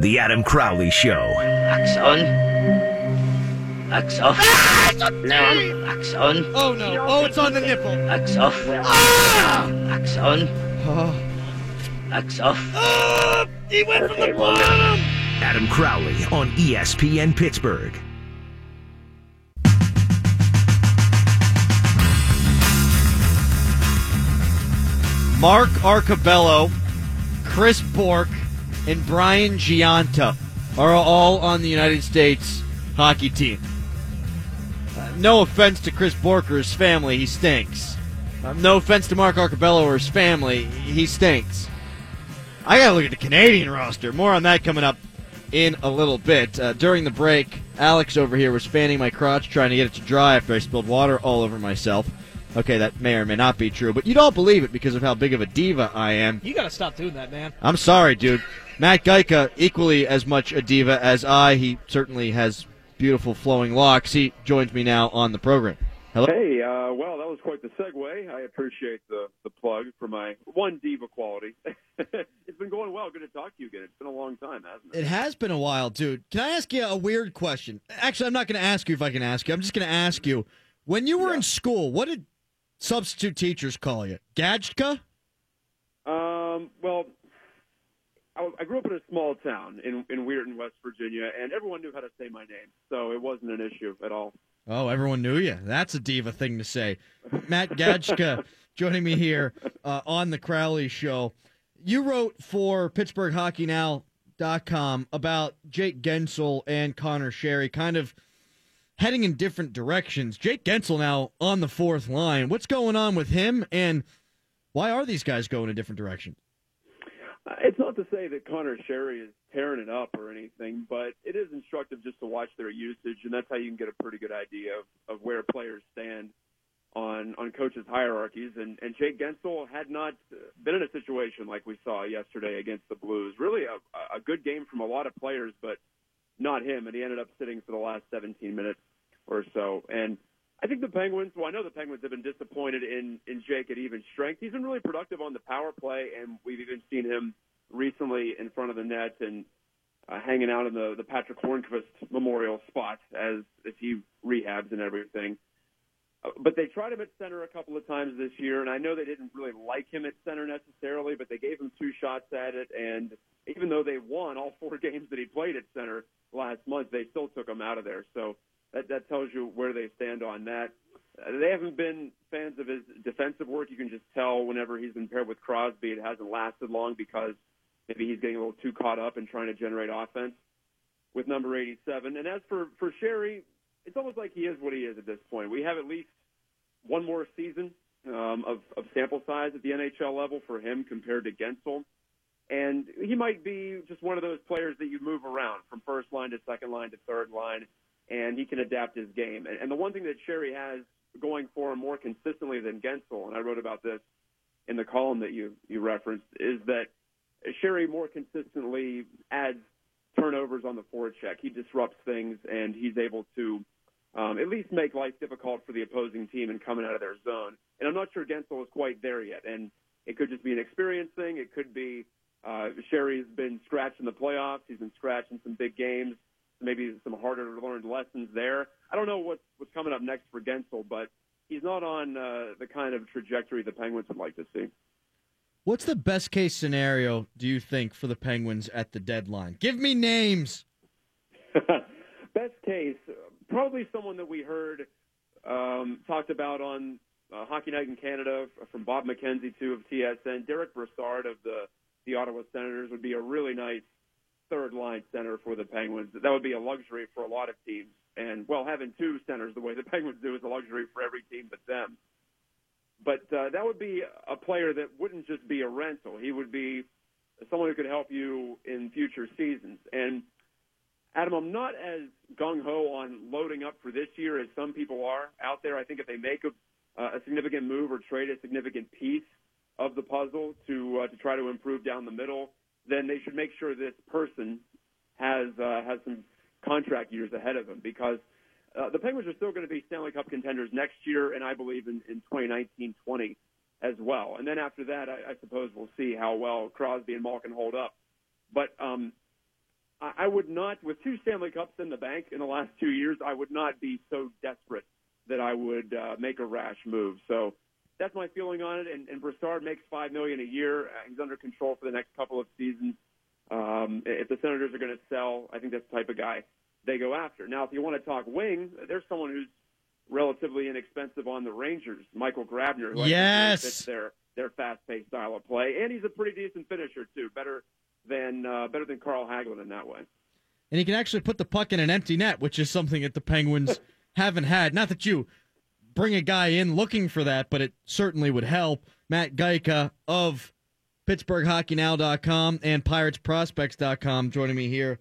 The Adam Crowley Show. Wax on. Wax off. No. Wax on. Oh no! Oh, it's on the nipple. Wax off. Ah! Wax on. Oh. Wax off. Ah! He went from the bottom. Adam Crowley on ESPN Pittsburgh. Mark Arcobello, Chris Bourque, and Brian Gionta are all on the United States hockey team. Uh, no offense to Chris Bourque or his family, he stinks. Uh, no offense to Mark Arcobello or his family, he stinks. I gotta look at the Canadian roster. More on that coming up in a little bit. Uh, during the break, Alex over here was fanning my crotch trying to get it to dry after I spilled water all over myself. Okay, that may or may not be true, but you don't believe it because of how big of a diva I am. You got to stop doing that, man. I'm sorry, dude. Matt Gajtka, equally as much a diva as I. He certainly has beautiful flowing locks. He joins me now on the program. Hello. Hey, uh, well, that was quite the segue. I appreciate the, the plug for my one diva quality. it's been going well. Good to talk to you again. It's been a long time, hasn't it? It has been a while, dude. Can I ask you a weird question? Actually, I'm not going to ask you if I can ask you. I'm just going to ask you. When you were in school, what did substitute teachers call you? Gadgetka? Um, well, I, grew up in a small town in in Weirton, West Virginia, and everyone knew how to say my name, so it wasn't an issue at all. Oh, everyone knew you. That's a diva thing to say. Matt Gadgetka joining me here uh, on the Crowley Show. You wrote for PittsburghHockeyNow.com about Jake Guentzel and Connor Sheary kind of heading in different directions. Jake Guentzel now on the fourth line. What's going on with him, and why are these guys going in different directions? It's not to say that Connor Sheary is tearing it up or anything, but it is instructive just to watch their usage, and that's how you can get a pretty good idea of, of where players stand on on coaches' hierarchies. And, and Jake Guentzel had not been in a situation like we saw yesterday against the Blues. Really a, a good game from a lot of players, but not him, and he ended up sitting for the last 17 minutes or so. And I think the Penguins, well, I know the Penguins have been disappointed in, in Jake at even strength. He's been really productive on the power play, and we've even seen him recently in front of the net and uh, hanging out in the, the Patric Hornqvist memorial spot as, as he rehabs and everything. Uh, But they tried him at center a couple of times this year, and I know they didn't really like him at center necessarily, but they gave him two shots at it. And even though they won all four games that he played at center last month, they still took him out of there. So that, that tells you where they stand on that. Uh, they haven't been fans of his defensive work. You can just tell whenever he's been paired with Crosby, it hasn't lasted long because maybe he's getting a little too caught up in trying to generate offense with number 87. And as for, for Sheary, it's almost like he is what he is at this point. We have at least one more season um, of, of sample size at the NHL level for him compared to Guentzel. And he might be just one of those players that you move around from first line to second line to third line, and he can adapt his game. And, and the one thing that Sheary has going for him more consistently than Guentzel, and I wrote about this in the column that you, you referenced, is that Sheary more consistently adds turnovers on the forecheck. He disrupts things, and he's able to um, at least make life difficult for the opposing team and coming out of their zone. And I'm not sure Guentzel is quite there yet. And it could just be an experience thing. It could be uh, Sheary's been scratched in the playoffs. He's been scratched in some big games. Maybe some harder learned lessons there. I don't know what's what's coming up next for Guentzel, but he's not on uh, the kind of trajectory the Penguins would like to see. What's the best case scenario, do you think, for the Penguins at the deadline? Give me names. Best case, probably someone that we heard um, talked about on uh, Hockey Night in Canada from Bob McKenzie too of TSN. Derek Brassard of the the Ottawa Senators would be a really nice third line center for the Penguins. That would be a luxury for a lot of teams. And well, having two centers the way the Penguins do is a luxury for every team but them. But uh, that would be a player that wouldn't just be a rental. He would be someone who could help you in future seasons. And Adam, I'm not as gung ho on loading up for this year as some people are out there. I think if they make a, a significant move or trade a significant piece of the puzzle to uh, to try to improve down the middle, then they should make sure this person has uh, has some contract years ahead of him because uh, the Penguins are still going to be Stanley Cup contenders next year, and I believe in, in 2019-20 as well. And then after that, I, I suppose we'll see how well Crosby and Malkin hold up. But um, I I would not, with two Stanley Cups in the bank in the last two years, I would not be so desperate that I would uh, make a rash move. So that's my feeling on it. And, and Brassard makes five million a year. Uh, He's under control for the next couple of seasons. Um, if the Senators are going to sell, I think that's the type of guy they go after. Now, if you want to talk wing, there's someone who's relatively inexpensive on the Rangers, Michael Grabner. Who I think really Yes. fits their their fast-paced style of play, and he's a pretty decent finisher too. Better than uh, better than Carl Hagelin in that way. and he can actually put the puck in an empty net, which is something that the Penguins haven't had. Not that you bring a guy in looking for that, but it certainly would help. Matt Gajtka of PittsburghHockeyNow.com and PiratesProspects.com joining me here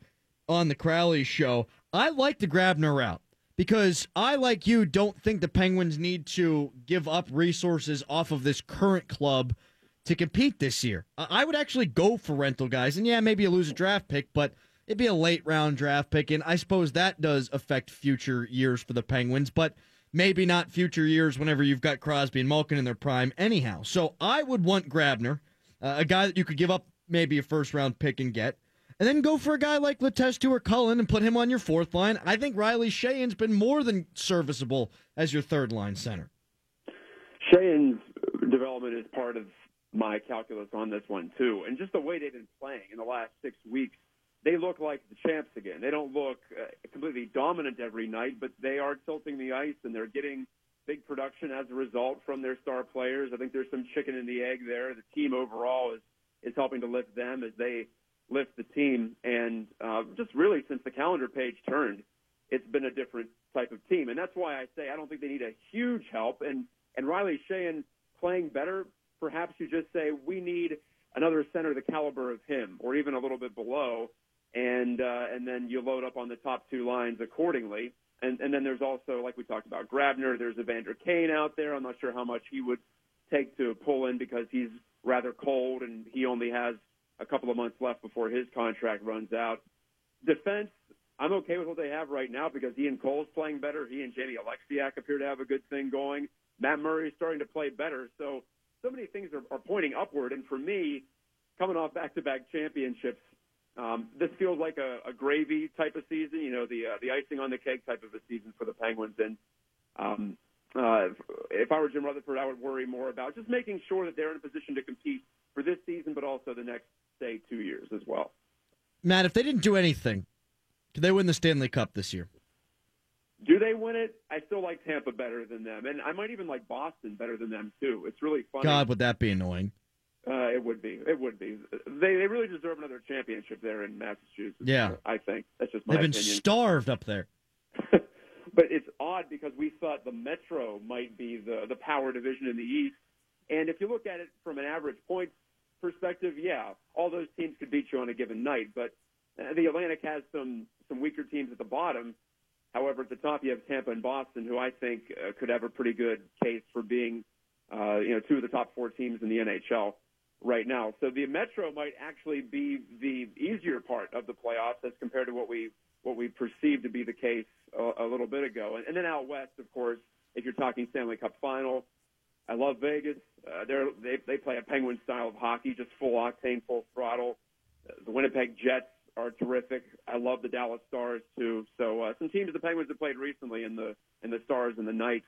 on the Crowley Show. I like the Grabner route because I, like you, don't think the Penguins need to give up resources off of this current club to compete this year. I I would actually go for rental guys, and yeah, maybe you lose a draft pick, but it'd be a late round draft pick, and I suppose that does affect future years for the Penguins, but maybe not future years whenever you've got Crosby and Malkin in their prime, anyhow. So I would want Grabner, uh, a guy that you could give up maybe a first round pick and get. And then go for a guy like Letestu or Cullen and put him on your fourth line. I think Riley Sheahan's been more than serviceable as your third line center. Sheahan's development is part of my calculus on this one too, and just the way they've been playing in the last six weeks, they look like the champs again. They don't look uh, completely dominant every night, but they are tilting the ice and they're getting big production as a result from their star players. I think there's some chicken in the egg there. The team overall is is helping to lift them as they lift the team, and uh, just really since the calendar page turned, it's been a different type of team, and that's why I say I don't think they need a huge help. And and Riley Sheahan playing better, perhaps you just say we need another center the caliber of him, or even a little bit below, and uh, and then you load up on the top two lines accordingly. And and then there's also like we talked about Grabner. There's Evander Kane out there. I'm not sure how much he would take to pull in because he's rather cold and he only has a couple of months left before his contract runs out. Defense, I'm okay with what they have right now because Ian Cole's playing better. He and Jamie Oleksiak appear to have a good thing going. Matt Murray's starting to play better. So so many things are, are pointing upward. And for me, coming off back-to-back championships, um, this feels like a, a gravy type of season. You know, the uh, the icing on the cake type of a season for the Penguins. And um, uh, if I were Jim Rutherford, I would worry more about just making sure that they're in a position to compete for this season, but also the next, say, two years as well. Matt, if they didn't do anything, could they win the Stanley Cup this year? Do they win it? I still like Tampa better than them, and I might even like Boston better than them too. It's really funny. God, would that be annoying? Uh, it would be. It would be. They they really deserve another championship there in Massachusetts. Yeah. I think that's just my They've been opinion. starved up there. but it's odd because we thought the Metro might be the the power division in the East, and if you look at it from an average points perspective, yeah, all those teams could beat you on a given night. But uh, the Atlantic has some some weaker teams at the bottom. However, at the top you have Tampa and Boston, who I think uh, could have a pretty good case for being, uh, you know, two of the top four teams in the NHL right now. So the Metro might actually be the easier part of the playoffs as compared to what we what we perceived to be the case a, a little bit ago. And, and then out west, of course, if you're talking Stanley Cup final, I love Vegas. Uh, they're, they they play a Penguin style of hockey, just full octane, full throttle. Uh, the Winnipeg Jets are terrific. I love the Dallas Stars too. So uh, some teams the Penguins have played recently in the in the Stars and the Knights.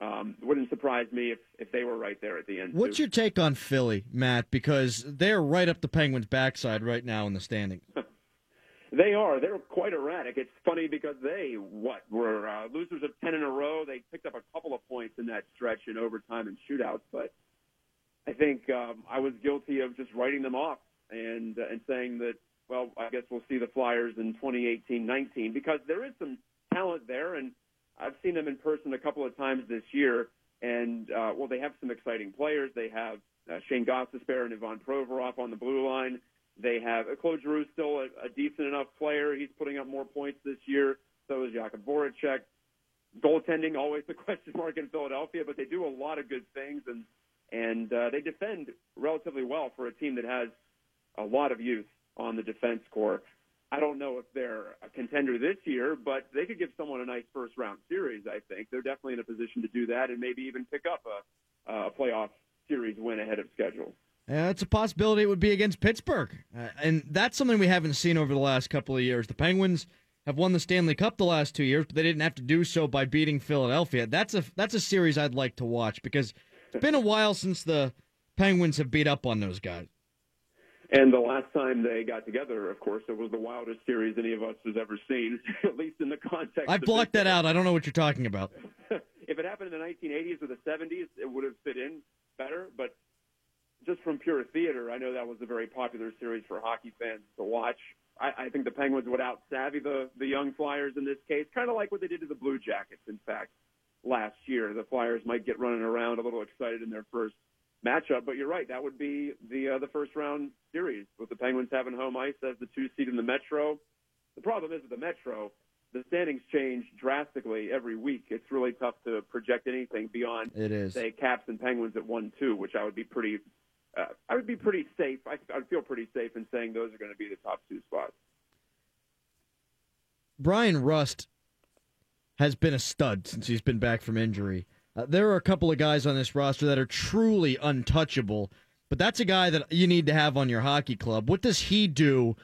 Um, wouldn't surprise me if, if they were right there at the end. What's too. your take on Philly, Matt? Because they're right up the Penguins' backside right now in the standing. They are. They're quite erratic. It's funny because they what were uh, losers of ten in a row. They picked up a couple of points in that stretch in overtime and shootouts, but I think um, I was guilty of just writing them off and uh, and saying that well, I guess we'll see the Flyers in 2018-19 because there is some talent there, and I've seen them in person a couple of times this year. And uh, well, they have some exciting players. They have uh, Shane Gostisbehere and Ivan Provorov on the blue line. They have uh, Claude Giroux still a, a decent enough player. He's putting up more points this year. So is Jakub Voracek. Goaltending always the question mark in Philadelphia, but they do a lot of good things and and uh, they defend relatively well for a team that has a lot of youth on the defense core. I don't know if they're a contender this year, but they could give someone a nice first round series. I think they're definitely in a position to do that and maybe even pick up a, a playoff series win ahead of schedule. Uh, it's a possibility it would be against Pittsburgh. Uh, and that's something we haven't seen over the last couple of years. The Penguins have won the Stanley Cup the last two years, but they didn't have to do so by beating Philadelphia. That's a that's a series I'd like to watch because it's been a while since the Penguins have beat up on those guys. And the last time they got together, of course, it was the wildest series any of us has ever seen, at least in the context. I blocked that out. I don't know what you're talking about. if it happened in the 1980s or the 70s, it would have fit in better. But just from pure theater, I know that was a very popular series for hockey fans to watch. I, I think the Penguins would out savvy the the young Flyers in this case, kind of like what they did to the Blue Jackets. In fact, last year, the Flyers might get running around a little excited in their first matchup. But you're right, that would be the uh, the first round series with the Penguins having home ice as the two seed in the Metro. The problem is with the Metro, the standings change drastically every week. It's really tough to project anything beyond it is say Caps and Penguins at one two, which I would be pretty. Uh, I would be pretty safe. I, I'd feel pretty safe in saying those are going to be the top two spots. Bryan Rust has been a stud since he's been back from injury. Uh, there are a couple of guys on this roster that are truly untouchable, but that's a guy that you need to have on your hockey club. What does he do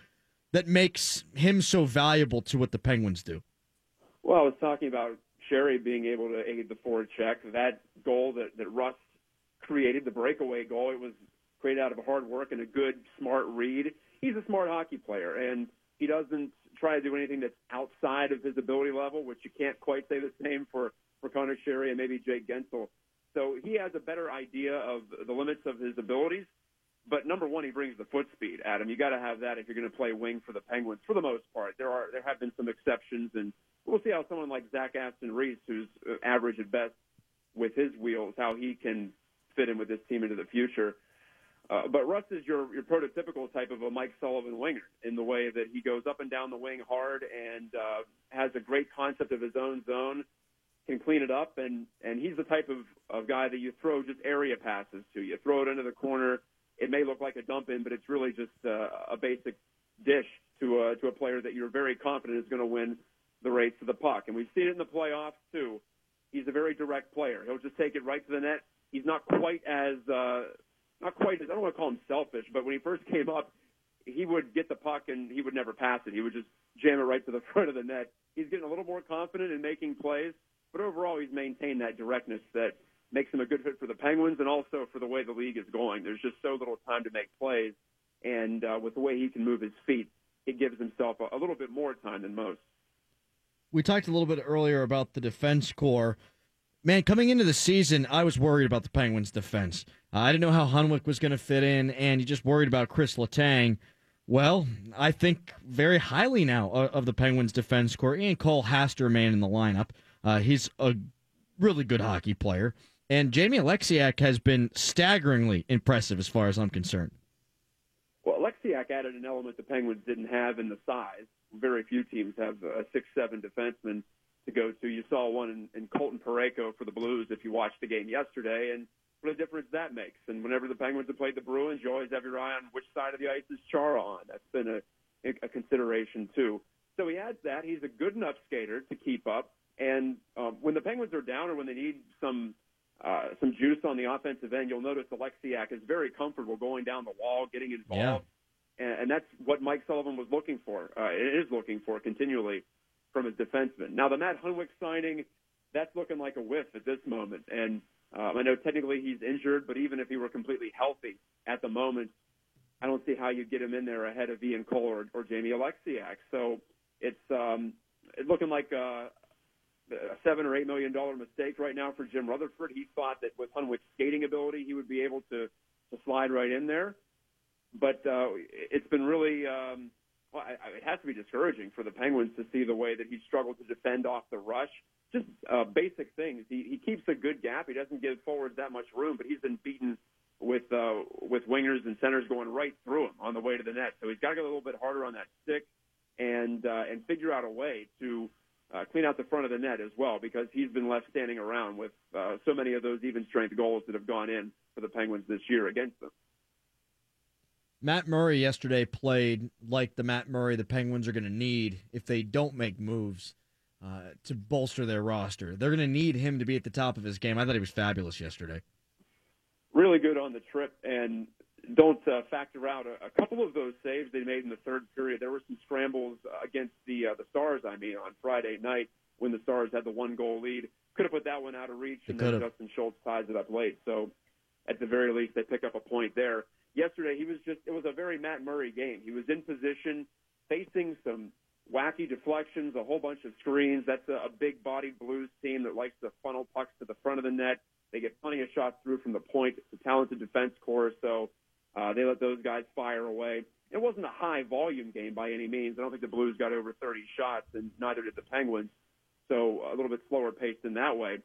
that makes him so valuable to what the Penguins do? Well, I was talking about Sheary being able to aid the forecheck. That goal that, that Rust created, the breakaway goal, it was created out of hard work and a good, smart read. He's a smart hockey player, and he doesn't try to do anything that's outside of his ability level, which you can't quite say the same for for Connor Sheary and maybe Jake Guentzel. So he has a better idea of the limits of his abilities. But number one, he brings the foot speed. Adam, you got to have that if you're going to play wing for the Penguins. For the most part, there are there have been some exceptions, and we'll see how someone like Zach Aston Reese, who's uh, average at best with his wheels, how he can fit in with this team into the future. Uh, but Russ is your your prototypical type of a Mike Sullivan winger in the way that he goes up and down the wing hard and uh, has a great concept of his own zone can clean it up, and and he's the type of, of guy that you throw just area passes to. You throw it into the corner. It may look like a dump in, but it's really just uh, a basic dish to a to a player that you're very confident is going to win the race to the puck. And we've seen it in the playoffs too. He's a very direct player. He'll just take it right to the net. He's not quite as uh, not quite as I don't want to call him selfish, but when he first came up, he would get the puck and he would never pass it. He would just jam it right to the front of the net. He's getting a little more confident in making plays. But overall, he's maintained that directness that makes him a good fit for the Penguins and also for the way the league is going. There's just so little time to make plays, and uh, with the way he can move his feet, it gives himself a, a little bit more time than most. We talked a little bit earlier about the defense core. Man, coming into the season, I was worried about the Penguins' defense. Uh, I didn't know how Hunwick was going to fit in, and you just worried about Chris Letang. Well, I think very highly now of the Penguins' defense core. Ian Cole has to remain in the lineup. Uh, he's a really good hockey player. And Jamie Oleksiak has been staggeringly impressive as far as I'm concerned. Well, Oleksiak added an element the Penguins didn't have in the size. Very few teams have a six-seven defenseman to go to. You saw one in, in Colton Parayko for the Blues if you watched the game yesterday, and what a difference that makes. And whenever the Penguins have played the Bruins, you always have your eye on which side of the ice is Chara on. That's been a, a consideration too. So he adds that. He's a good enough skater to keep up. And um, when the Penguins are down or when they need some uh, some juice on the offensive end, you'll notice Oleksiak is very comfortable going down the wall, getting involved, yeah. and, and that's what Mike Sullivan was looking for. Uh, it is looking for continually from his defenseman. Now the Matt Hunwick signing, that's looking like a whiff at this moment. And um, I know technically he's injured, but even if he were completely healthy at the moment, I don't see how you get him in there ahead of Ian Cole or, or Jamie Oleksiak. So it's um, it's looking like uh, a seven or eight million dollar mistake right now for Jim Rutherford. He thought that with Hunwick's skating ability, he would be able to to slide right in there. But uh, it's been really um, well, I, I, it has to be discouraging for the Penguins to see the way that he struggled to defend off the rush. Just uh, basic things. He, he keeps a good gap. He doesn't give forwards that much room, but he's been beaten with uh, with wingers and centers going right through him on the way to the net. So he's got to get a little bit harder on that stick and uh, and figure out a way to uh, clean out the front of the net as well because he's been left standing around with uh, so many of those even strength goals that have gone in for the Penguins this year against them. Matt Murray yesterday played like the Matt Murray the Penguins are going to need if they don't make moves uh, to bolster their roster. They're going to need him to be at the top of his game. I thought he was fabulous yesterday. Really good on the trip and don't uh, factor out a, a couple of those saves they made in the third period. There were some scrambles against the uh, the Stars. I mean, on Friday night when the Stars had the one goal lead, could have put that one out of reach, and then Justin Schultz ties it up late. So, at the very least, they pick up a point there. Yesterday, he was just it was a very Matt Murray game. He was in position, facing some wacky deflections, a whole bunch of screens. That's a, a big bodied Blues team that likes to funnel pucks to the front of the net. They get plenty of shots through from the point. It's a talented defense core, so uh, they let those guys fire away. It wasn't a high volume game by any means. I don't think the Blues got over 30 shots, and neither did the Penguins. So a little bit slower paced in that way.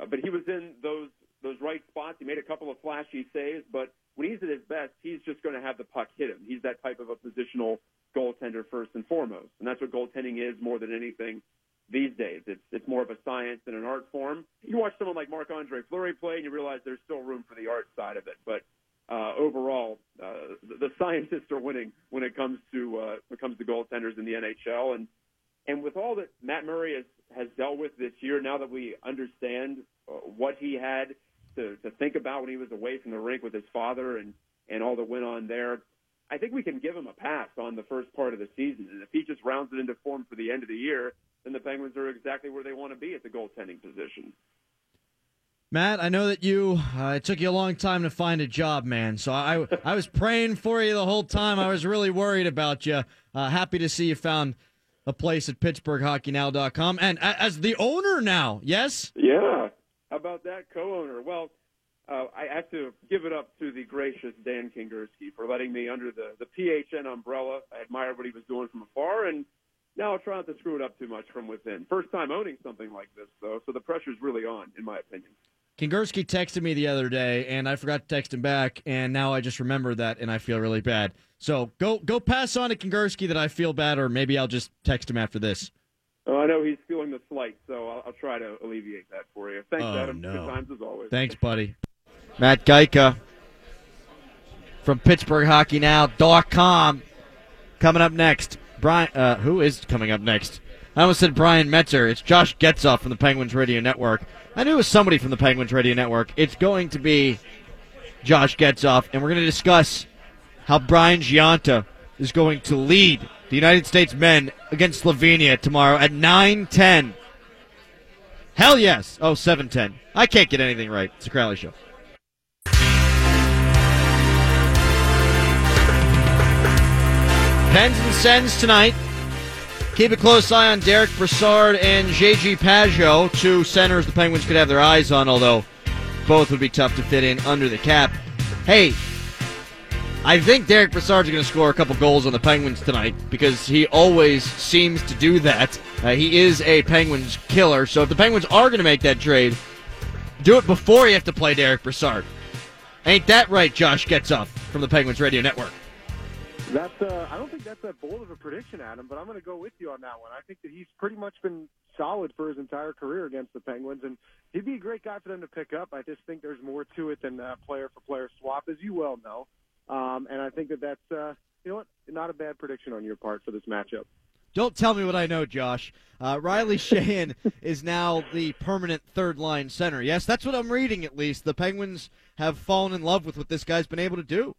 Uh, but he was in those those right spots. He made a couple of flashy saves, but when he's at his best, he's just going to have the puck hit him. He's that type of a positional goaltender first and foremost, and that's what goaltending is more than anything these days. It's it's more of a science than an art form. You watch someone like Marc Andre Fleury play, and you realize there's still room for the art side of it. But uh, overall, uh, the, the scientists are winning when it comes to uh, when it comes to goaltenders in the NHL. And and with all that Matt Murray has has dealt with this year, now that we understand uh, what he had to to think about when he was away from the rink with his father and and all that went on there. I think we can give him a pass on the first part of the season. And if he just rounds it into form for the end of the year, then the Penguins are exactly where they want to be at the goaltending position. Matt, I know that you uh, it took you a long time to find a job, man. So I I was praying for you the whole time. I was really worried about you. Uh, happy to see you found a place at PittsburghHockeyNow.com and as the owner now. Yes. Yeah. How about that co-owner? Well, uh, I have to give it up to the gracious Dan Kingerski for letting me under the the PHN umbrella. I admired what he was doing from afar, and now I'll try not to screw it up too much from within. First time owning something like this, though, so the pressure's really on, in my opinion. Kingerski texted me the other day, and I forgot to text him back, and now I just remember that, and I feel really bad. So go go pass on to Kingerski that I feel bad, or maybe I'll just text him after this. Oh, I know he's feeling the slight, so I'll, I'll try to alleviate that for you. Thanks, oh, Adam. No. Good times as always. Thanks, buddy. Matt Gajtka from PittsburghHockeyNow.com coming up next. Brian, uh, who is coming up next? I almost said Brian Metzer. It's Josh Getzoff from the Penguins Radio Network. I knew it was somebody from the Penguins Radio Network. It's going to be Josh Getzoff, and we're going to discuss how Brian Gionta is going to lead the United States men against Slovenia tomorrow at 9:10. Hell yes. Oh, 7:10. I can't get anything right. It's a Crowley show. Pens and Sens tonight. Keep a close eye on Derek Brassard and JG Pageau, two centers the Penguins could have their eyes on, although both would be tough to fit in under the cap. Hey, I think Derek Brassard's going to score a couple goals on the Penguins tonight because he always seems to do that. Uh, he is a Penguins killer, so if the Penguins are going to make that trade, do it before you have to play Derek Brassard. Ain't that right, Josh Getzoff from the Penguins Radio Network? That's uh, I don't think that's that bold of a prediction, Adam, but I'm going to go with you on that one. I think that he's pretty much been solid for his entire career against the Penguins, and he'd be a great guy for them to pick up. I just think there's more to it than a player for player swap, as you well know. Um, and I think that that's uh, you know what, not a bad prediction on your part for this matchup. Don't tell me what I know, Josh. Uh, Riley Sheahan is now the permanent third line center. Yes, that's what I'm reading at least. The Penguins have fallen in love with what this guy's been able to do.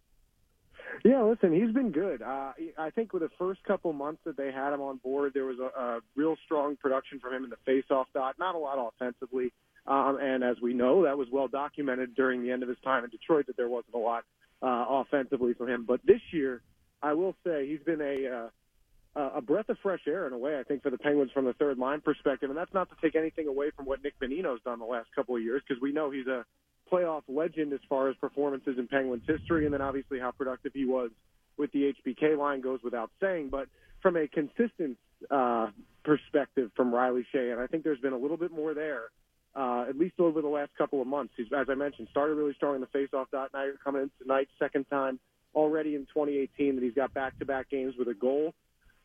Yeah, listen, he's been good. Uh, I think with the first couple months that they had him on board, there was a, a real strong production from him in the face-off dot. Not a lot offensively, um, and as we know, that was well documented during the end of his time in Detroit that there wasn't a lot uh, offensively from him. But this year, I will say he's been a uh, a breath of fresh air in a way. I think for the Penguins from the third line perspective, and that's not to take anything away from what Nick Bonino's done the last couple of years because we know he's a playoff legend as far as performances in Penguins history, and then obviously how productive he was with the HBK line goes without saying. But from a consistent uh, perspective from Riley Sheahan, I think there's been a little bit more there, uh, at least over the last couple of months. He's, as I mentioned, started really strong in the faceoff dot. Now you're coming in tonight, second time already in 2018 that he's got back-to-back games with a goal.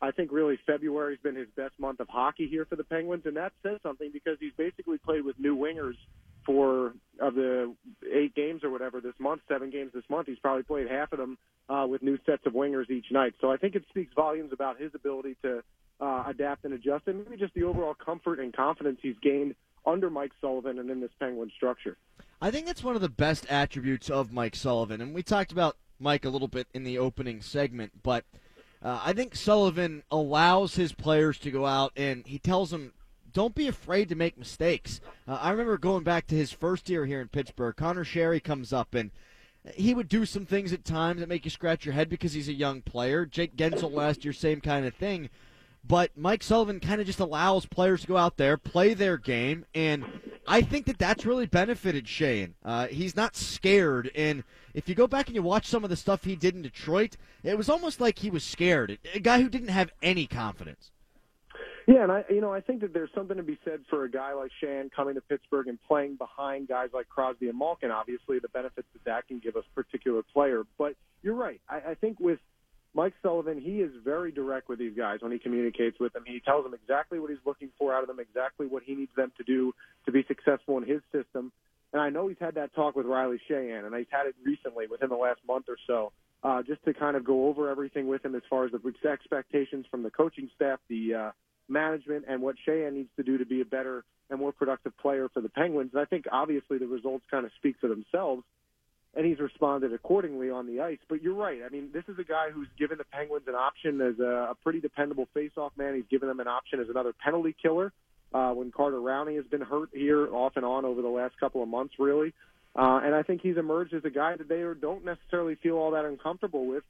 I think really February's been his best month of hockey here for the Penguins, and that says something because he's basically played with new wingers for of the eight games or whatever this month, seven games this month. He's probably played half of them uh, with new sets of wingers each night. So I think it speaks volumes about his ability to uh, adapt and adjust, and maybe just the overall comfort and confidence he's gained under Mike Sullivan and in this Penguin structure. I think that's one of the best attributes of Mike Sullivan, and we talked about Mike a little bit in the opening segment, but uh, I think Sullivan allows his players to go out and he tells them, don't be afraid to make mistakes. Uh, I remember going back to his first year here in Pittsburgh. Connor Sheary comes up and he would do some things at times that make you scratch your head because he's a young player. Jake Guentzel last year, same kind of thing. But Mike Sullivan kind of just allows players to go out there, play their game, and I think that that's really benefited Sheahan. Uh, he's not scared, and if you go back and you watch some of the stuff he did in Detroit, it was almost like he was scared. A guy who didn't have any confidence. Yeah, and I, you know, I think that there's something to be said for a guy like Sheahan coming to Pittsburgh and playing behind guys like Crosby and Malkin. Obviously, the benefits that that can give us particular player. But you're right. I, I think with Mike Sullivan, he is very direct with these guys when he communicates with them. He tells them exactly what he's looking for out of them, exactly what he needs them to do to be successful in his system. And I know he's had that talk with Riley Sheahan, and he's had it recently within the last month or so, uh, just to kind of go over everything with him as far as the expectations from the coaching staff, the uh, management and what Sheahan needs to do to be a better and more productive player for the Penguins. And I think obviously the results kind of speak for themselves, and he's responded accordingly on the ice. But you're right. I mean, this is a guy who's given the Penguins an option as a, a pretty dependable faceoff man. He's given them an option as another penalty killer. Uh, when Carter Rowney has been hurt here off and on over the last couple of months, really. Uh, and I think he's emerged as a guy that they don't necessarily feel all that uncomfortable with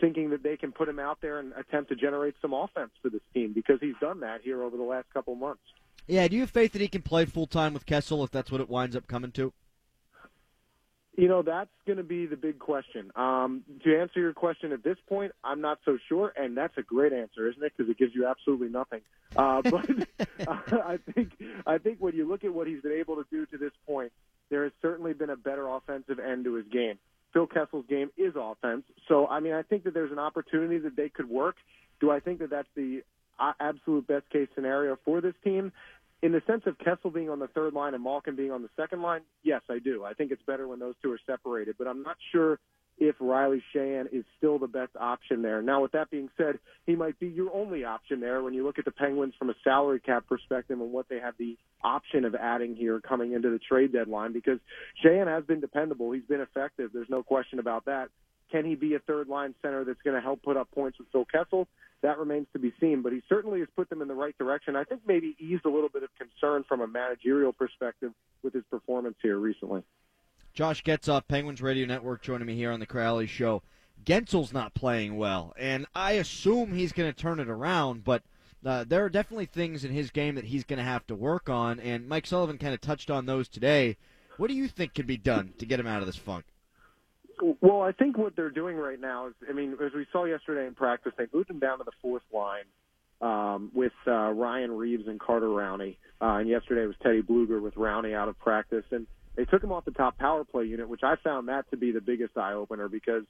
thinking that they can put him out there and attempt to generate some offense for this team because he's done that here over the last couple months. Yeah, do you have faith that he can play full time with Kessel if that's what it winds up coming to? You know, that's going to be the big question. Um, to answer your question at this point, I'm not so sure, and that's a great answer, isn't it? Because it gives you absolutely nothing. Uh, but uh, I think I think when you look at what he's been able to do to this point, there has certainly been a better offensive end to his game. Phil Kessel's game is offense. So, I mean, I think that there's an opportunity that they could work. Do I think that that's the uh, absolute best case scenario for this team? In the sense of Kessel being on the third line and Malkin being on the second line, yes, I do. I think it's better when those two are separated, but I'm not sure if Riley Sheahan is still the best option there. Now, with that being said, he might be your only option there when you look at the Penguins from a salary cap perspective and what they have the option of adding here coming into the trade deadline because Sheahan has been dependable. He's been effective. There's no question about that. Can he be a third line center that's going to help put up points with Phil Kessel? That remains to be seen, but he certainly has put them in the right direction. I think maybe eased a little bit of concern from a managerial perspective with his performance here recently. Josh Getzoff, Penguins Radio Network, joining me here on the Crowley Show. Guentzel's not playing well, and I assume he's going to turn it around, but uh, there are definitely things in his game that he's going to have to work on, and Mike Sullivan kind of touched on those today. What do you think can be done to get him out of this funk? Well, I think what they're doing right now is, I mean, as we saw yesterday in practice, they moved him down to the fourth line um, with uh, Ryan Reaves and Carter Rowney, uh, and yesterday was Teddy Blueger with Rowney out of practice, and they took him off the top power play unit, which I found that to be the biggest eye opener because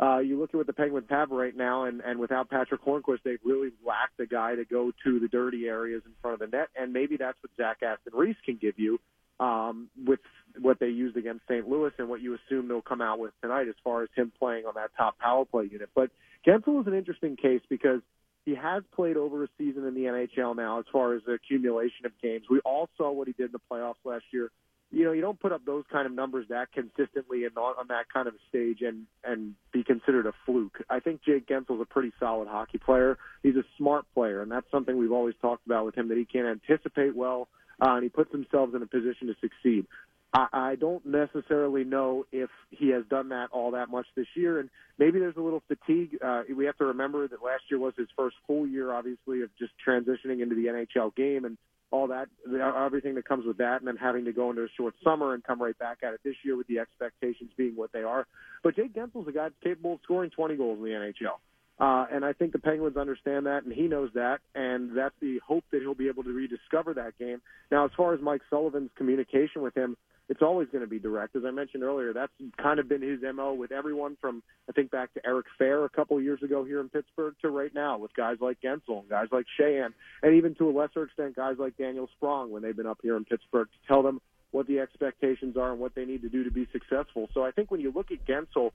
uh, you look at what the Penguins have right now, and, and without Patric Hornqvist, they've really lacked a guy to go to the dirty areas in front of the net, and maybe that's what Zach Aston Reese can give you um, with what they used against St. Louis and what you assume they'll come out with tonight as far as him playing on that top power play unit. But Guentzel is an interesting case because he has played over a season in the NHL now as far as the accumulation of games. We all saw what he did in the playoffs last year you know, you don't put up those kind of numbers that consistently and on, on that kind of stage and and be considered a fluke. I think Jake Guentzel's a pretty solid hockey player. He's a smart player, and that's something we've always talked about with him that he can anticipate well, uh, and he puts himself in a position to succeed. I, I don't necessarily know if he has done that all that much this year, and maybe there's a little fatigue. Uh, we have to remember that last year was his first full year, obviously, of just transitioning into the NHL game, and all that, everything that comes with that, and then having to go into a short summer and come right back at it this year with the expectations being what they are. But Jake Guentzel's a guy capable of scoring 20 goals in the NHL. Uh, and I think the Penguins understand that, and he knows that, and that's the hope that he'll be able to rediscover that game. Now, as far as Mike Sullivan's communication with him, it's always going to be direct. As I mentioned earlier, that's kind of been his MO with everyone from, I think, back to Eric Fehr a couple years ago here in Pittsburgh to right now with guys like Guentzel and guys like Sheahan, and even to a lesser extent, guys like Daniel Sprong when they've been up here in Pittsburgh to tell them what the expectations are and what they need to do to be successful. So I think when you look at Guentzel,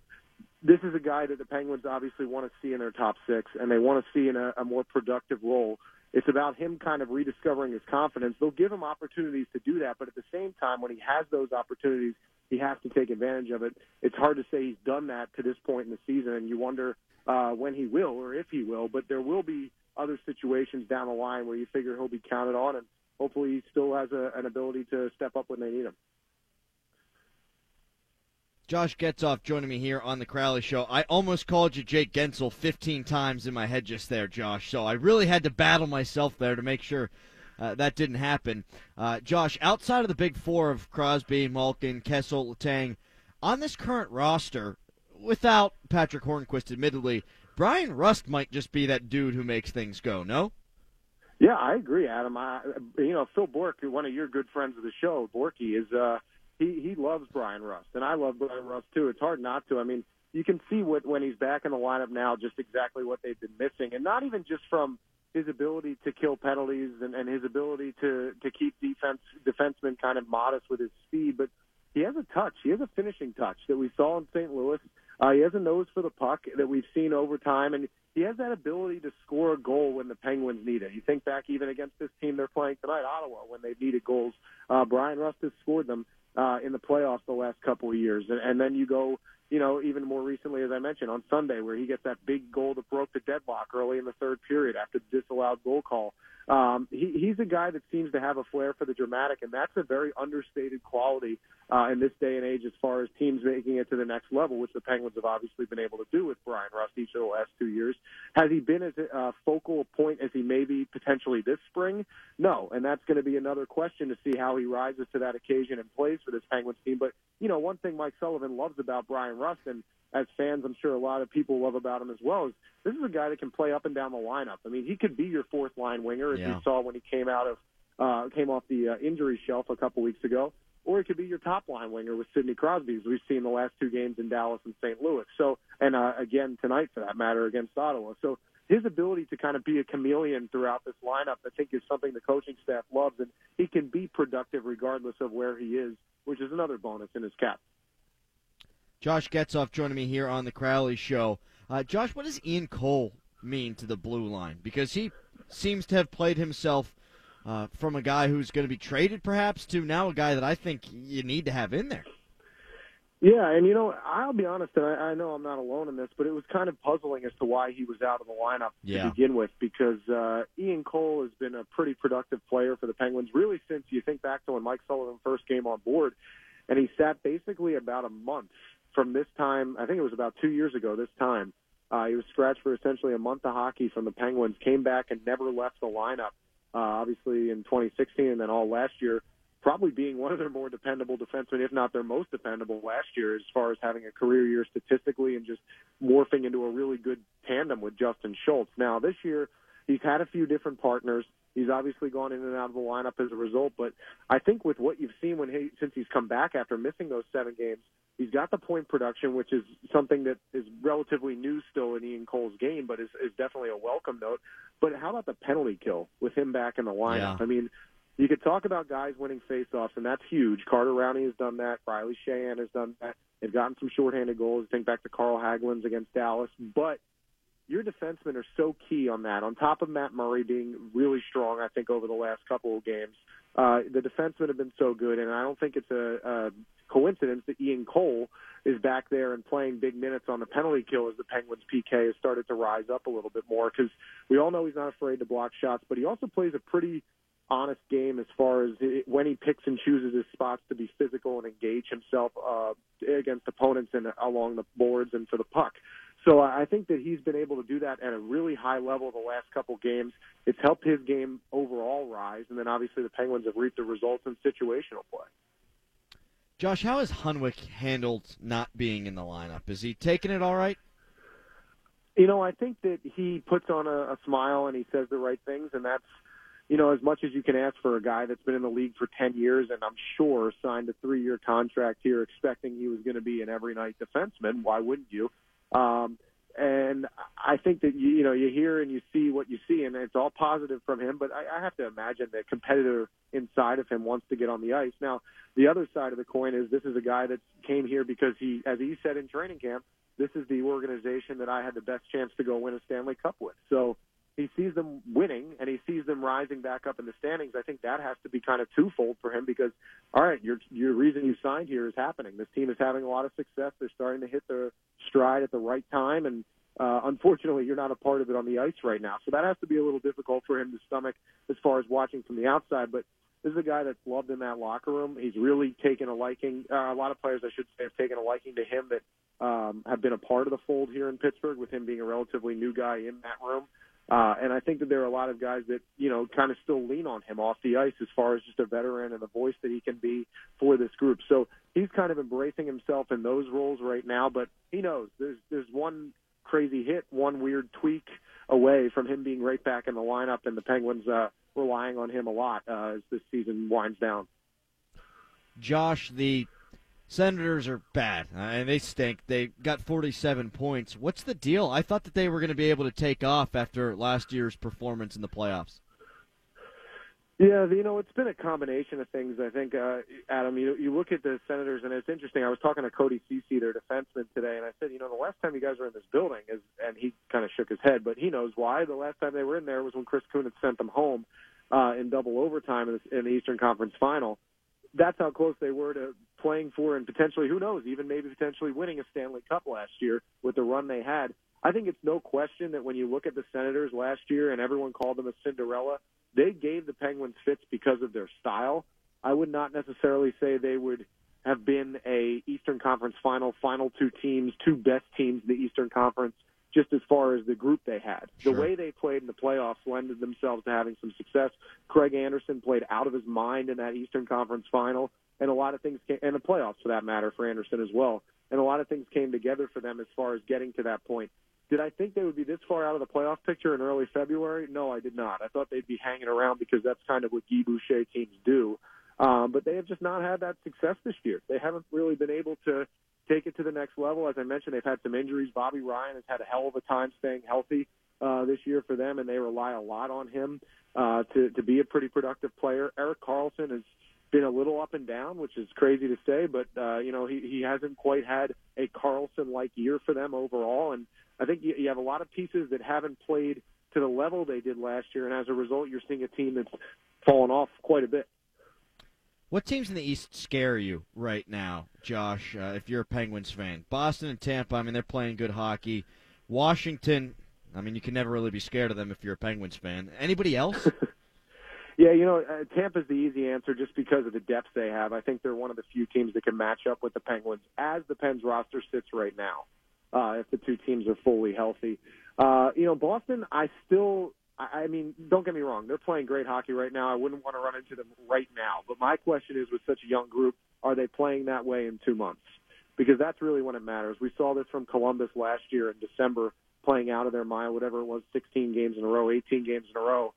this is a guy that the Penguins obviously want to see in their top six, and they want to see in a, a more productive role. It's about him kind of rediscovering his confidence. They'll give him opportunities to do that, but at the same time, when he has those opportunities, he has to take advantage of it. It's hard to say he's done that to this point in the season, and you wonder uh, when he will or if he will. But there will be other situations down the line where you figure he'll be counted on, and hopefully he still has a, an ability to step up when they need him. Josh Getzoff joining me here on the Crowley Show. I almost called you Jake Guentzel 15 times in my head just there, Josh. So I really had to battle myself there to make sure uh, that didn't happen. Uh, Josh, outside of the big four of Crosby, Malkin, Kessel, Letang, on this current roster, without Patric Hornqvist, admittedly, Bryan Rust might just be that dude who makes things go. No. Yeah, I agree, Adam. I, you know, Phil Bourque, one of your good friends of the show, Borky, is uh, he he loves Bryan Rust, and I love Bryan Rust too. It's hard not to. I mean, you can see what when he's back in the lineup now, just exactly what they've been missing, and not even just from his ability to kill penalties and, and his ability to to keep defense defensemen kind of modest with his speed, but he has a touch. He has a finishing touch that we saw in St. Louis. Uh, he has a nose for the puck that we've seen over time, and he has that ability to score a goal when the Penguins need it. You think back even against this team they're playing tonight, Ottawa, when they needed goals. Uh, Bryan Rust has scored them uh, in the playoffs the last couple of years, and, and then you go, you know, even more recently, as I mentioned, on Sunday, where he gets that big goal that broke the deadlock early in the third period after the disallowed goal call. Um, he, he's a guy that seems to have a flair for the dramatic, and that's a very understated quality uh, in this day and age as far as teams making it to the next level, which the Penguins have obviously been able to do with Bryan Rust each of the last two years. Has he been as a uh, focal point as he may be potentially this spring? No, and that's going to be another question to see how he rises to that occasion and plays for this Penguins team. But, you know, one thing Mike Sullivan loves about Bryan Rust, and as fans, I'm sure a lot of people love about him as well, is this is a guy that can play up and down the lineup. I mean, he could be your fourth line winger, as yeah. you saw when he came out of uh, came off the uh, injury shelf a couple weeks ago, or he could be your top line winger with Sidney Crosby, as we've seen the last two games in Dallas and St. Louis. So, and uh, again tonight for that matter against Ottawa. So his ability to kind of be a chameleon throughout this lineup, I think, is something the coaching staff loves, and he can be productive regardless of where he is, which is another bonus in his cap. Josh Getzoff joining me here on the Crowley Show. Uh, Josh, what does Ian Cole mean to the blue line? Because he seems to have played himself uh, from a guy who's going to be traded, perhaps, to now a guy that I think you need to have in there. Yeah, and you know, I'll be honest, and I, I know I'm not alone in this, but it was kind of puzzling as to why he was out of the lineup yeah. to begin with, because uh, Ian Cole has been a pretty productive player for the Penguins, really since you think back to when Mike Sullivan first came on board, and he sat basically about a month from this time, I think it was about two years ago this time, uh, he was scratched for essentially a month of hockey from the Penguins, came back and never left the lineup, uh, obviously in 2016 and then all last year, probably being one of their more dependable defensemen, if not their most dependable last year as far as having a career year statistically and just morphing into a really good tandem with Justin Schultz. Now, this year, he's had a few different partners. He's obviously gone in and out of the lineup as a result, but I think with what you've seen when he since he's come back after missing those seven games, he's got the point production, which is something that is relatively new still in Ian Cole's game, but is, is definitely a welcome note. But how about the penalty kill with him back in the lineup? Yeah. I mean, you could talk about guys winning faceoffs, and that's huge. Carter Rowney has done that. Riley Sheahan has done that. They've gotten some shorthanded goals. Think back to Carl Hagelin's against Dallas, but your defensemen are so key on that. On top of Matt Murray being really strong, I think over the last couple of games, uh, the defensemen have been so good, and I don't think it's a, a coincidence that Ian Cole is back there and playing big minutes on the penalty kill as the Penguins PK has started to rise up a little bit more because we all know he's not afraid to block shots, but he also plays a pretty honest game as far as it, when he picks and chooses his spots to be physical and engage himself uh, against opponents and along the boards and for the puck. So I think that he's been able to do that at a really high level the last couple games. It's helped his game overall rise, and then obviously the Penguins have reaped the results in situational play. Josh, how has Hunwick handled not being in the lineup? Is he taking it all right? You know, I think that he puts on a, a smile and he says the right things, and that's you know, as much as you can ask for a guy that's been in the league for 10 years and I'm sure signed a three year contract here expecting he was going to be an every night defenseman. Why wouldn't you? Um, and I think that you, you know you hear and you see what you see, and it's all positive from him. But I, I have to imagine the competitor inside of him wants to get on the ice. Now, the other side of the coin is this is a guy that came here because he, as he said in training camp, this is the organization that I had the best chance to go win a Stanley Cup with. So he sees them winning and he sees them rising back up in the standings. I think that has to be kind of twofold for him because, all right, your your reason you signed here is happening. This team is having a lot of success. They're starting to hit their stride at the right time, and uh, unfortunately, you're not a part of it on the ice right now. So that has to be a little difficult for him to stomach as far as watching from the outside. But this is a guy that's loved in that locker room. He's really taken a liking. Uh, a lot of players, I should say, have taken a liking to him that um, have been a part of the fold here in Pittsburgh, with him being a relatively new guy in that room. Uh, and I think that there are a lot of guys that, you know, kind of still lean on him off the ice as far as just a veteran and the voice that he can be for this group. So he's kind of embracing himself in those roles right now, but he knows there's, there's one crazy hit, one weird tweak away from him being right back in the lineup and the Penguins, uh, relying on him a lot, uh, as this season winds down. Josh, the Senators are bad, uh, and they stink. They got 47 points. What's the deal? I thought that they were going to be able to take off after last year's performance in the playoffs. Yeah, you know, it's been a combination of things. I think, uh, Adam, you you look at the Senators, and it's interesting. I was talking to Cody Ceci, their defenseman, today, and I said, you know, the last time you guys were in this building is, and he kind of shook his head, but he knows why. The last time they were in there was when Chris Kunitz sent them home uh, in double overtime in the, in the Eastern Conference Final that's how close they were to playing for and potentially, who knows, even maybe potentially winning a Stanley Cup last year with the run they had. I think it's no question that when you look at the Senators last year and everyone called them a Cinderella, they gave the Penguins fits because of their style. I would not necessarily say they would have been a Eastern Conference final, final two teams, two best teams in the Eastern Conference just as far as the group they had. Sure. The way they played in the playoffs lended themselves to having some success. Craig Anderson played out of his mind in that Eastern Conference final, and a lot of things came, and the playoffs for that matter for Anderson as well. And a lot of things came together for them as far as getting to that point. Did I think they would be this far out of the playoff picture in early February? No, I did not. I thought they'd be hanging around because that's kind of what Guy Boucher teams do. Um, but they have just not had that success this year. They haven't really been able to take it to the next level. As I mentioned, they've had some injuries. Bobby Ryan has had a hell of a time staying healthy uh, this year for them, and they rely a lot on him uh, to to be a pretty productive player. Erik Karlsson has been a little up and down, which is crazy to say, but uh, you know he he hasn't quite had a Karlsson like year for them overall, and I think you, you have a lot of pieces that haven't played to the level they did last year, and as a result, you're seeing a team that's fallen off quite a bit. What teams in the East scare you right now, Josh? Uh, if you're a Penguins fan, Boston and Tampa. I mean, they're playing good hockey. Washington. I mean, you can never really be scared of them if you're a Penguins fan. Anybody else? yeah, you know, uh, Tampa's the easy answer just because of the depth they have. I think they're one of the few teams that can match up with the Penguins as the Pens roster sits right now. Uh, if the two teams are fully healthy, uh, you know, Boston. I still I mean, don't get me wrong; they're playing great hockey right now. I wouldn't want to run into them right now. But my question is, with such a young group, are they playing that way in two months? Because that's really when it matters. We saw this from Columbus last year in December, playing out of their mind, whatever it was, 16 games in a row, 18 games in a row.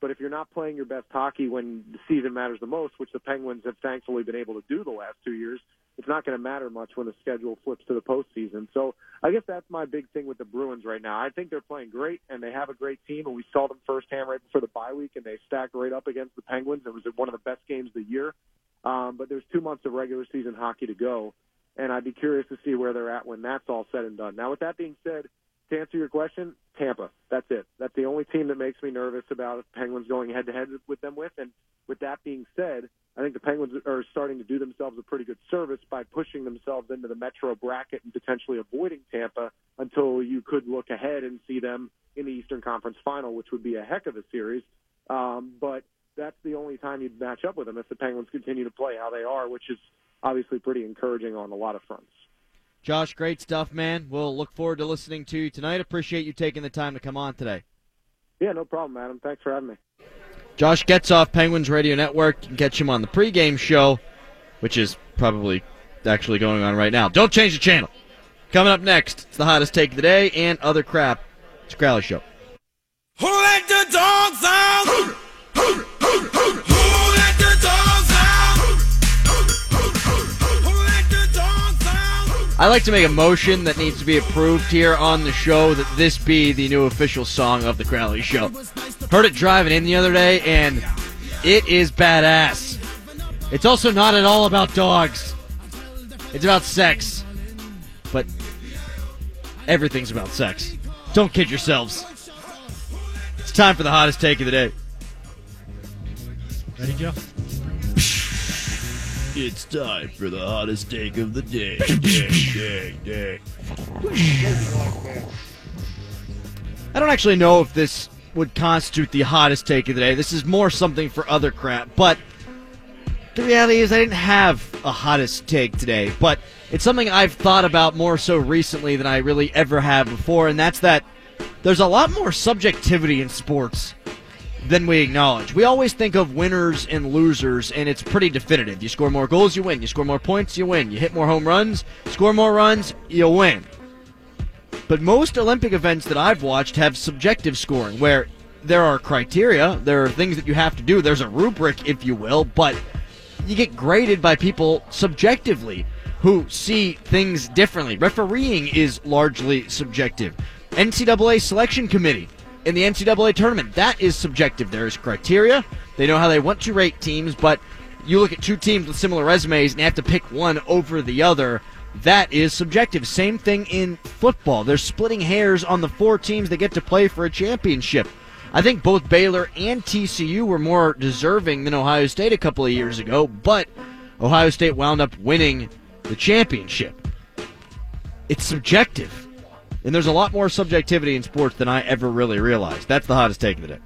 But if you're not playing your best hockey when the season matters the most, which the Penguins have thankfully been able to do the last two years, it's not going to matter much when the schedule flips to the postseason. So I guess that's my big thing with the Bruins right now. I think they're playing great and they have a great team, and we saw them firsthand right before the bye week, and they stacked right up against the Penguins. It was one of the best games of the year. Um, but there's two months of regular season hockey to go, and I'd be curious to see where they're at when that's all said and done. Now, with that being said, to answer your question, Tampa. That's it. That's the only team that makes me nervous about Penguins going head to head with them with. And with that being said, I think the Penguins are starting to do themselves a pretty good service by pushing themselves into the Metro bracket and potentially avoiding Tampa until you could look ahead and see them in the Eastern Conference Final, which would be a heck of a series. Um, but that's the only time you'd match up with them if the Penguins continue to play how they are, which is obviously pretty encouraging on a lot of fronts. Josh, great stuff, man. We'll look forward to listening to you tonight. Appreciate you taking the time to come on today. Yeah, no problem, Adam. Thanks for having me. Josh Getzoff Penguins Radio Network. You can catch him on the pregame show, which is probably actually going on right now. Don't change the channel. Coming up next, it's the hottest take of the day and other crap. It's Crowley Show. Who let the dogs out? I like to make a motion that needs to be approved here on the show that this be the new official song of the Crowley Show. Heard it driving in the other day, and it is badass. It's also not at all about dogs. It's about sex. But everything's about sex. Don't kid yourselves. It's time for the hottest take of the day. Ready, Joe? It's time for the hottest take of the day. day, day, day. I don't actually know if this would constitute the hottest take of the day. This is more something for other crap. But the reality is, I didn't have a hottest take today. But it's something I've thought about more so recently than I really ever have before, and that's that there's a lot more subjectivity in sports than we acknowledge. We always think of winners and losers, and it's pretty definitive. You score more goals, you win. You score more points, you win. You hit more home runs, score more runs, you win. But most Olympic events that I've watched have subjective scoring, where there are criteria, there are things that you have to do, there's a rubric, if you will, but you get graded by people subjectively who see things differently. Refereeing is largely subjective. NCAA selection committee in the NCAA tournament. That is subjective. There is criteria. They know how they want to rate teams, but you look at two teams with similar resumes and you have to pick one over the other. That is subjective. Same thing in football. They're splitting hairs on the four teams that get to play for a championship. I think both Baylor and TCU were more deserving than Ohio State a couple of years ago, but Ohio State wound up winning the championship. It's subjective. And there's a lot more subjectivity in sports than I ever really realized. That's the hottest take of the day.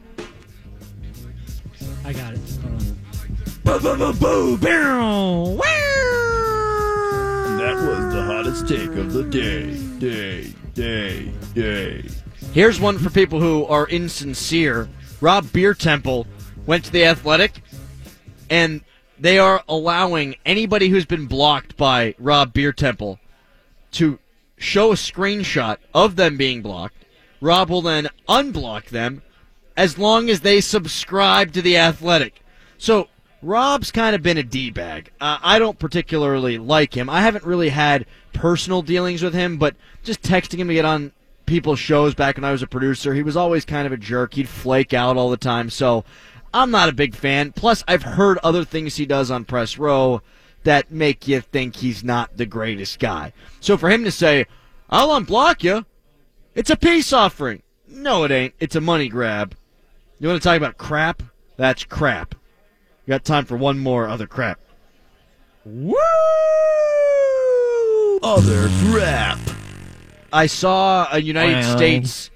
I got it. That was the hottest take of the day. Day, day, day. Here's one for people who are insincere. Rob Biertempfel went to the Athletic, and they are allowing anybody who's been blocked by Rob Biertempfel to show a screenshot of them being blocked. Rob will then unblock them as long as they subscribe to the Athletic. So Rob's kind of been a d bag. Uh, I don't particularly like him. I haven't really had personal dealings with him, but just texting him to get on people's shows back when I was a producer, he was always kind of a jerk. He'd flake out all the time. So I'm not a big fan. Plus, I've heard other things he does on Press Row that make you think he's not the greatest guy. So for him to say, I'll unblock you, it's a peace offering. No, it ain't. It's a money grab. You want to talk about crap? That's crap. You got time for one more other crap. Woo! Other crap. I saw a United Wow. States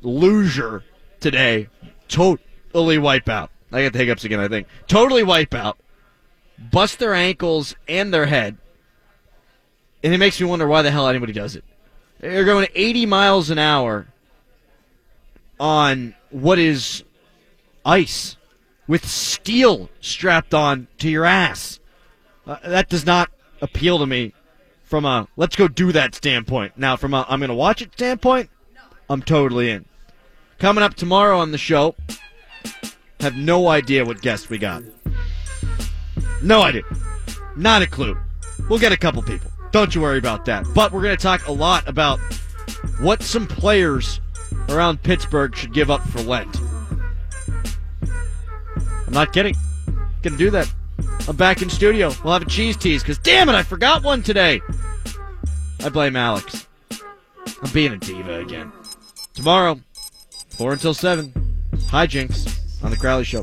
luger today totally wipe out. I got the hiccups again, I think. Totally wipe out. Bust their ankles and their head. And it makes me wonder why the hell anybody does it. They're going 80 miles an hour on what is ice with steel strapped on to your ass. Uh, that does not appeal to me from a let's go do that standpoint. Now, from a I'm going to watch it standpoint, I'm totally in. Coming up tomorrow on the show, have no idea what guest we got. No idea. Not a clue. We'll get a couple people. Don't you worry about that. But we're going to talk a lot about what some players around Pittsburgh should give up for Lent. I'm not kidding. Gonna do that. I'm back in studio. We'll have a cheese tease because damn it, I forgot one today. I blame Alex. I'm being a diva again. Tomorrow, 4 until 7, hijinks on The Crowley Show.